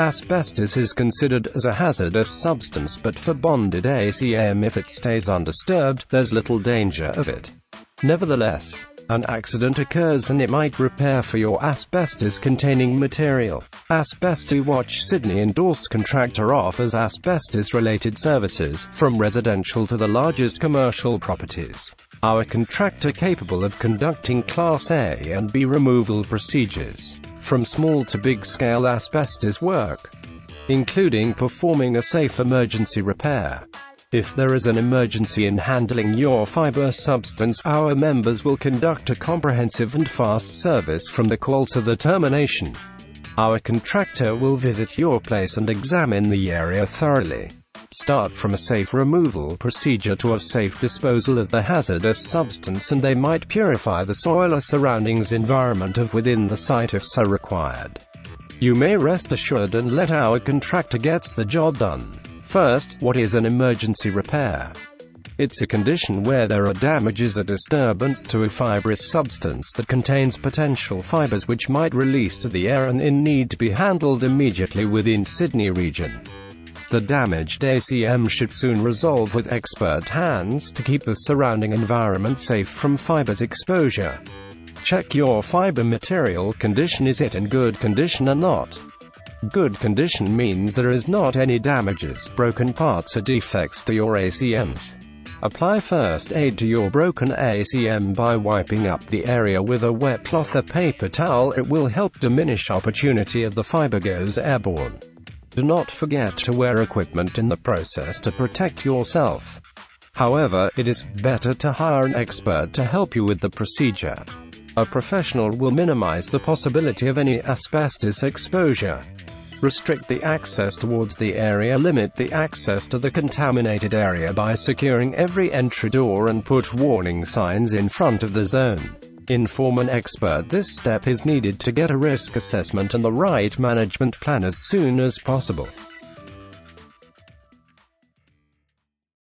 Asbestos is considered as a hazardous substance but for bonded ACM if it stays undisturbed, there's little danger of it. Nevertheless, an accident occurs and it might repair for your asbestos-containing material. Asbestos Watch Sydney endorse contractor offers asbestos-related services, from residential to the largest commercial properties. Our contractor capable of conducting Class A and B removal procedures from small to big-scale asbestos work, including performing a safe emergency repair. If there is an emergency in handling your fiber substance, our members will conduct a comprehensive and fast service from the call to the termination. Our contractor will visit your place and examine the area thoroughly. Start from a safe removal procedure to a safe disposal of the hazardous substance and they might purify the soil or surroundings environment of within the site if so required. You may rest assured and let our contractor gets the job done. First, what is an emergency repair? It's a condition where there are damages or disturbance to a fibrous substance that contains potential fibers which might release to the air and in need to be handled immediately within Sydney region. The damaged ACM should soon resolve with expert hands to keep the surrounding environment safe from fibers exposure. Check your fiber material condition is it in good condition or not. Good condition means there is not any damages, broken parts or defects to your ACMs. Apply first aid to your broken ACM by wiping up the area with a wet cloth or paper towel. It will help diminish opportunity of the fiber goes airborne. Do not forget to wear equipment in the process to protect yourself. However, it is better to hire an expert to help you with the procedure. A professional will minimize the possibility of any asbestos exposure. Restrict the access towards the area, limit the access to the contaminated area by securing every entry door and put warning signs in front of the zone. Inform an expert this step is needed to get a risk assessment and the right management plan as soon as possible.